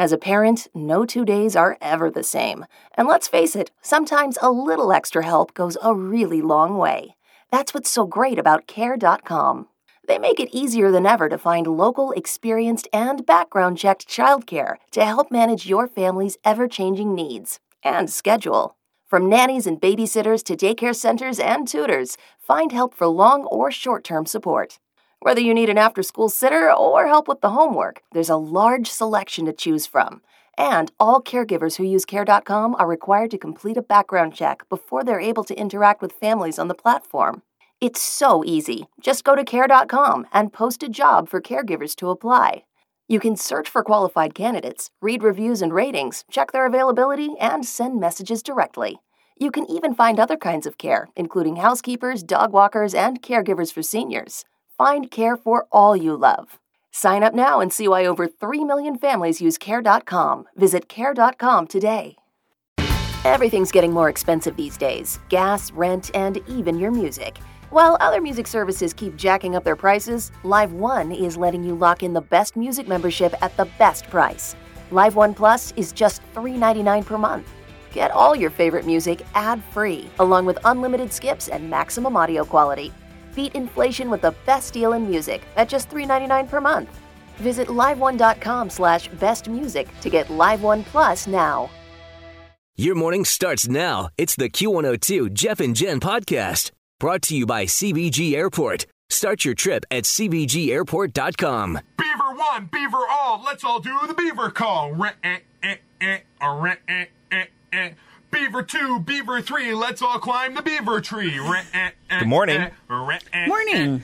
As a parent, no two days are ever the same. And let's face it, sometimes a little extra help goes a really long way. That's what's so great about Care.com. They make it easier than ever to find local, experienced, and background checked childcare to help manage your family's ever changing needs and schedule. From nannies and babysitters to daycare centers and tutors, find help for long or short term support. Whether you need an after school sitter or help with the homework, there's a large selection to choose from. And all caregivers who use Care.com are required to complete a background check before they're able to interact with families on the platform. It's so easy. Just go to Care.com and post a job for caregivers to apply. You can search for qualified candidates, read reviews and ratings, check their availability, and send messages directly. You can even find other kinds of care, including housekeepers, dog walkers, and caregivers for seniors. Find care for all you love. Sign up now and see why over 3 million families use Care.com. Visit Care.com today. Everything's getting more expensive these days gas, rent, and even your music. While other music services keep jacking up their prices, Live One is letting you lock in the best music membership at the best price. Live One Plus is just $3.99 per month. Get all your favorite music ad free, along with unlimited skips and maximum audio quality. Beat inflation with the best deal in music at just $3.99 per month. Visit liveone.com slash bestmusic to get Live One Plus now. Your morning starts now. It's the Q102 Jeff and Jen podcast brought to you by CBG Airport. Start your trip at CBGAirport.com. Beaver one, Beaver all, let's all do the beaver call. Eh, eh, eh, oh, Reh, reh. Beaver two, Beaver three, let's all climb the beaver tree. Reh, eh, eh, Good morning. eh, reh, Morning.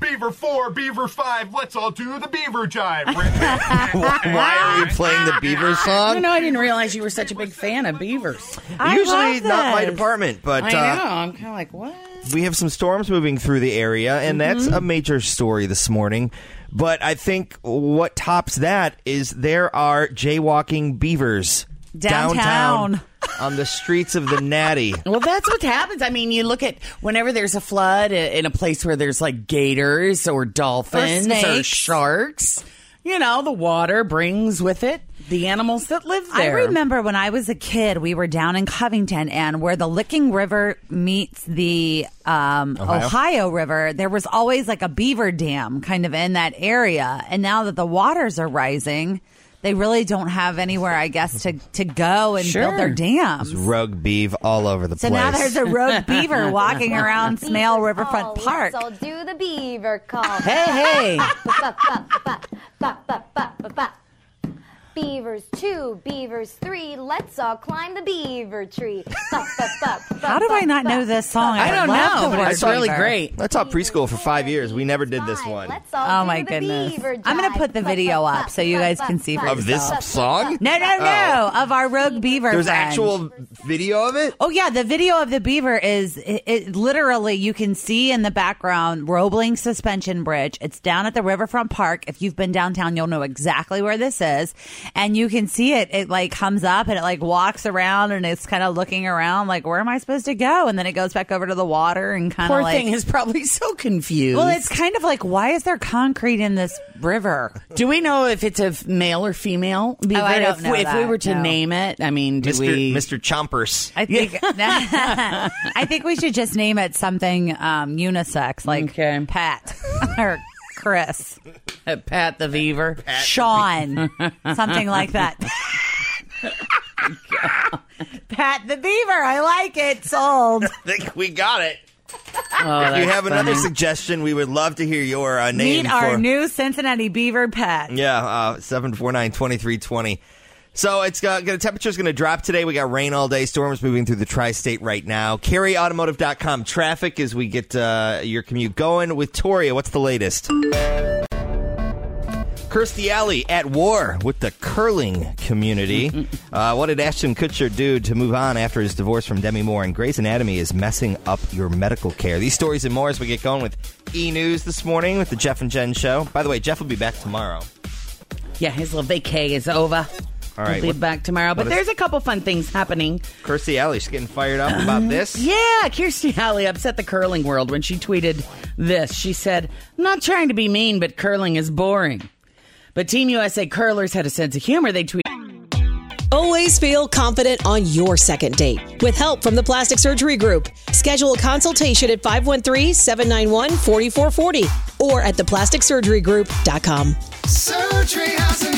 Beaver four, Beaver five, let's all do the beaver jive. Reh, Why are we playing the Beaver song? don't. I didn't realize you were such a big fan of beavers. Usually not my department, but I know. uh, I'm kind of like, what? we have some storms moving through the area, and that's Mm-hmm. a major story this morning. But I think what tops that is there are jaywalking beavers Downtown. On the streets of the Nati. Well, that's what happens. I mean, you look at whenever there's a flood in a place where there's like gators or dolphins or, snakes. sharks, you know, the water brings with it the animals that live there. I remember when I was a kid, we were down in Covington, and where the Licking River meets the um, Ohio. River, there was always like a beaver dam kind of in that area. And now that the waters are rising, they really don't have anywhere, I guess, to, to go and Sure. build their dams. Rogue beef all over the place. So place. now there's a rogue beaver walking around Smale Beaver Riverfront call. Park. Let's all do the beaver call. Hey, hey. Ba, ba, ba, ba, ba, ba, ba, ba. Beavers two, beavers three, let's all climb the beaver tree. How do I not know this song? I don't know, but it's really great. I taught preschool for five years. We never did this Five, one. Oh my goodness. I'm gonna put the video up so you guys can see for ba, Of this ba, ba, song? No, no, no. Oh. Of our rogue beaver. There's friend. actual video of it? Oh yeah, the video of the beaver is it, it literally you can see in the background Roebling Suspension Bridge. It's down at the Riverfront Park. If you've been downtown, you'll know exactly where this is, and you can see it. It like comes up and it like walks around and it's kind of looking around like where am I supposed to go? And then it goes back over to the water and kind Poor of like. thing is probably so confused. well, it's kind of like why is there concrete in this river? Do we know if it's a male or female beaver? Oh, I don't if, know we, if we were to no. name it, I mean, do Mr. we? Mr. Chompers. I think I think we should just name it something um, unisex, like Okay. Pat or Chris. Pat the Beaver. Sean, something like that. Pat the Beaver. I like it. Sold. I think we got it. Oh, If you that's have another suggestion, we would love to hear your uh, name. Meet our for- new Cincinnati Beaver pet. Yeah, uh, seven four nine twenty three twenty. So it's got, the temperature's going to drop today. We got rain all day. Storms moving through the tri-state right now. KerryAutomotive.com traffic as we get uh, your commute going with Toria. What's the latest? Kirstie Alley at war with the curling community. uh, what did Ashton Kutcher do to move on after his divorce from Demi Moore? And Grey's Anatomy is messing up your medical care. These stories and more as we get going with E News this morning with the Jeff and Jen show. By the way, Jeff will be back tomorrow. Yeah, his little vacay is over. All right, He'll be what- back tomorrow. But there's a couple fun things happening. Kirstie Alley, she's getting fired up about this. Yeah, Kirstie Alley upset the curling world when she tweeted this. She said, I'm not trying to be mean, but curling is boring. But Team USA curlers had a sense of humor. They tweeted, Always feel confident on your second date. With help from the Plastic Surgery Group, schedule a consultation at 513-791-4440 or at theplasticsurgerygroup.com. Surgery has an art.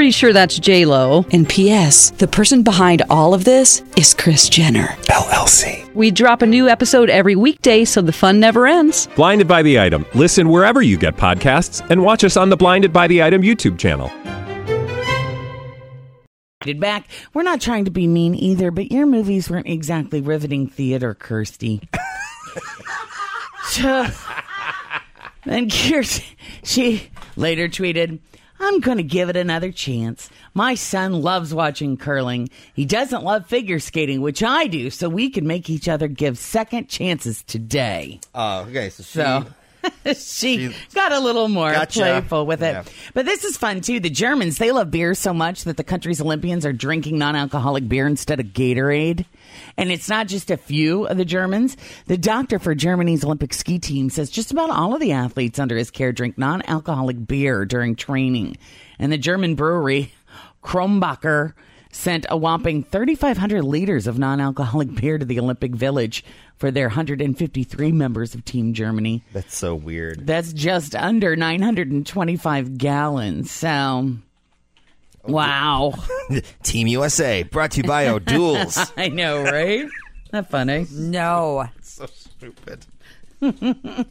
Pretty sure that's J Lo. And P.S. The person behind all of this is Kris Jenner. LLC. We drop a new episode every weekday, so the fun never ends. Blinded by the item. Listen wherever you get podcasts, and watch us on the Blinded by the Item YouTube channel. back. We're not trying to be mean either, but your movies weren't exactly riveting theater, Kirstie. so, then Kirstie, she later tweeted, I'm going to give it another chance. My son loves watching curling. He doesn't love figure skating, which I do, so we can make each other give second chances today. Oh, okay. So, she, So she, She- got a little more Gotcha. playful with it. Yeah. But this is fun too. The Germans, they love beer so much that the country's Olympians are drinking non alcoholic beer instead of Gatorade. And it's not just a few of the Germans. The doctor for Germany's Olympic ski team says just about all of the athletes under his care drink non alcoholic beer during training. And the German brewery, Krombacher, sent a whopping 3,500 liters of non alcoholic beer to the Olympic Village for their 153 members of Team Germany. that's so weird. That's just under 925 gallons. So, oh, wow. Team USA brought to you by O'Doul's. I know, right? Not funny. No. so stupid.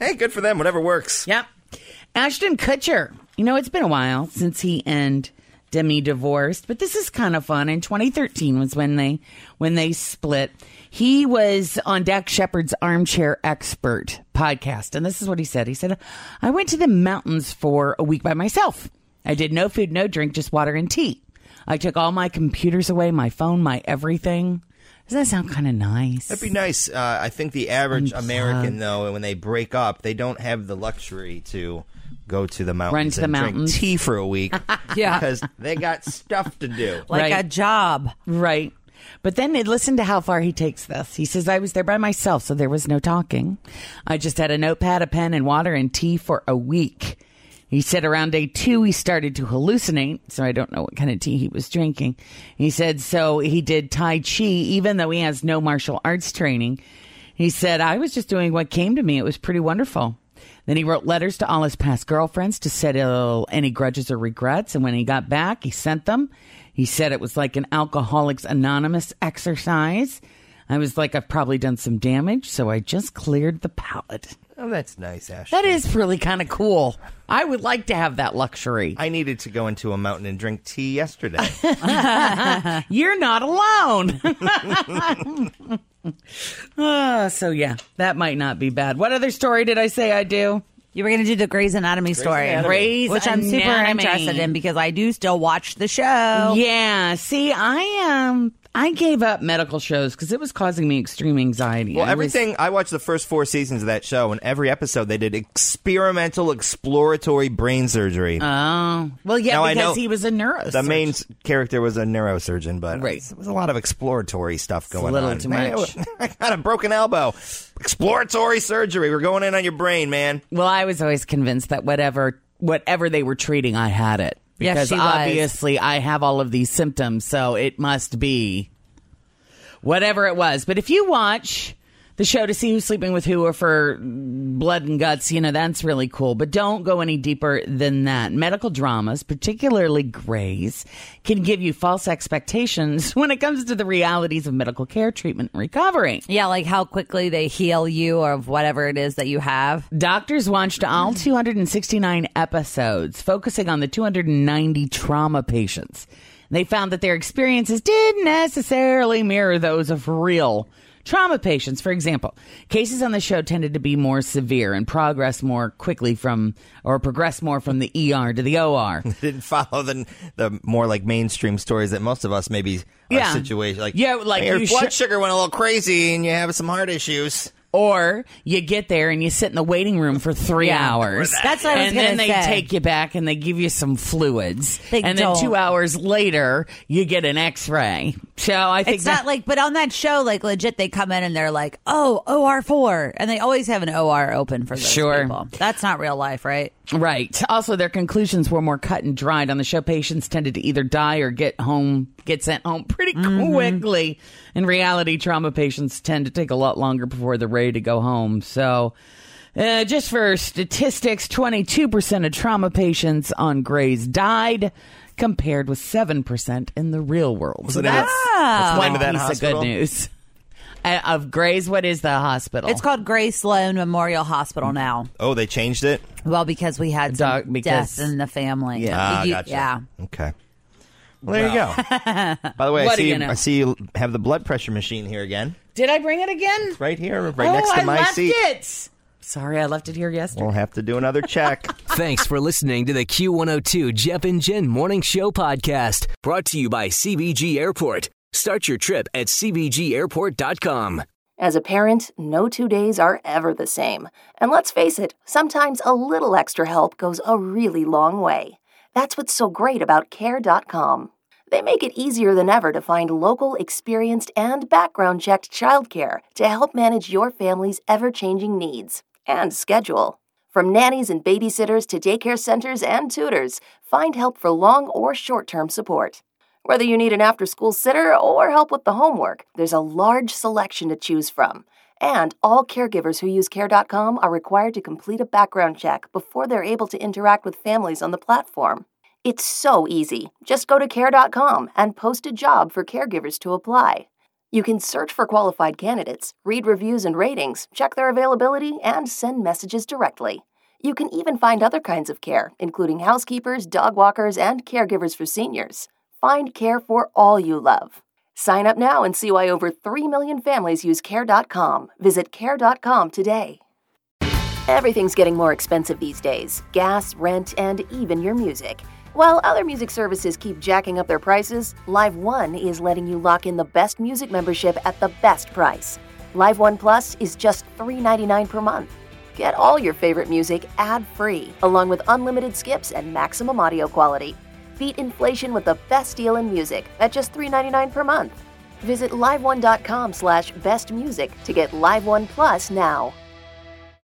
hey, good for them. Whatever works. Yep. Ashton Kutcher. You know, it's been a while since he and Demi divorced, but this is kind of fun. In 2013 was when they when they split. He was on Dax Shepard's Armchair Expert podcast, and this is what he said. He said, "I went to the mountains for a week by myself. I did no food, no drink, just water and tea. I took all my computers away, my phone, my everything." Does that sound kind of nice? That'd be nice. Uh, I think the average American, though, when they break up, they don't have the luxury to go to the mountains to the and mountains. drink tea for a week. Yeah. because they got stuff to do. Like Right. a job. Right. But then listen to how far he takes this. He says, I was there by myself, so there was no talking. I just had a notepad, a pen, and water and tea for a week. He said around day two, he started to hallucinate. So I don't know what kind of tea he was drinking. He said, so he did Tai Chi, even though he has no martial arts training. He said, I was just doing what came to me. It was pretty wonderful. Then he wrote letters to all his past girlfriends to settle any grudges or regrets. And when he got back, he sent them. He said it was like an Alcoholics Anonymous exercise. I was like, I've probably done some damage, so I just cleared the palate. Oh, that's nice, Ash. That is really kind of cool. I would like to have that luxury. I needed to go into a mountain and drink tea yesterday. You're not alone. Ah, so, yeah, that might not be bad. What other story did I say I do? You were going to do the Grey's Anatomy story, Anatomy. Grey's which I'm super Anatomy. interested in because I do still watch the show. Yeah. See, I um I gave up medical shows because it was causing me extreme anxiety. Well, I was- everything I watched the first four seasons of that show, and every episode they did experimental, exploratory brain surgery. Oh, well, yeah, Now, because he was a neurosurgeon. the main character was a neurosurgeon, but Right. there was a lot of exploratory stuff going on. a little on. too much. I got a broken elbow. Exploratory surgery. We're going in on your brain, man. Well, I was always convinced that whatever whatever they were treating, I had it Yes, because was. obviously I have all of these symptoms, so it must be whatever it was. But if you watch the show to see who's sleeping with who or for blood and guts, you know, that's really cool. But don't go any deeper than that. Medical dramas, particularly Grey's, can give you false expectations when it comes to the realities of medical care, treatment, and recovery. Yeah, like how quickly they heal you or of whatever it is that you have. Doctors watched all mm. 269 episodes, focusing on the 290 trauma patients. They found that their experiences didn't necessarily mirror those of real trauma patients. For example, cases on the show tended to be more severe and progress more quickly from, or progress more from the ER to the OR. Didn't follow the the more like mainstream stories that most of us maybe are Yeah. situation like Yeah, like your blood sh- sugar went a little crazy and you have some heart issues. Or you get there and you sit in the waiting room for three hours. That's what I was And then gonna they say. take you back and they give you some fluids. They and then don't. two hours later, you get an x ray. So I think It's that, not like, but on that show, like legit, they come in and they're like, "Oh, OR four," and they always have an OR open for those Sure. people. That's not real life, right? Right. Also, their conclusions were more cut and dried. On the show, patients tended to either die or get home, get sent home pretty Mm-hmm. quickly. In reality, trauma patients tend to take a lot longer before they're ready to go home. So, uh, just for statistics, 22% of trauma patients on Grey's died, compared with 7% in the real world. What's so the that's what's one that piece hospital? of good news. Uh, of Grey's, what is the hospital? It's called Grey Sloan Memorial Hospital now. Oh, they changed it. Well, because we had some Dog- because- death in the family. Yeah. Ah, You- gotcha. yeah. Okay. Well, there you go. By the way, I What do see you know? I see you have the blood pressure machine here again, Did I bring it again? right here, right oh, next to I my left seat. it. Sorry, I left it here yesterday. We'll have to do another check. Thanks for listening to the Q102 Jeff and Jen Morning Show podcast, brought to you by CBG Airport. Start your trip at CBGAirport.com. As a parent, no two days are ever the same. And let's face it, sometimes a little extra help goes a really long way. That's what's so great about Care.com. They make it easier than ever to find local, experienced, and background checked childcare to help manage your family's ever changing needs and schedule. From nannies and babysitters to daycare centers and tutors, find help for long or short term support. Whether you need an after school sitter or help with the homework, there's a large selection to choose from. And all caregivers who use Care.com are required to complete a background check before they're able to interact with families on the platform. It's so easy. Just go to Care.com and post a job for caregivers to apply. You can search for qualified candidates, read reviews and ratings, check their availability, and send messages directly. You can even find other kinds of care, including housekeepers, dog walkers, and caregivers for seniors. Find care for all you love. Sign up now and see why over 3 million families use Care.com. Visit Care.com today. Everything's getting more expensive these days gas, rent, and even your music. While other music services keep jacking up their prices, Live One is letting you lock in the best music membership at the best price. Live One Plus is just $3.99 per month. Get all your favorite music ad free, along with unlimited skips and maximum audio quality. Beat inflation with the best deal in music at just $3.99 per month. Visit liveone.com slash bestmusic to get Live One Plus now.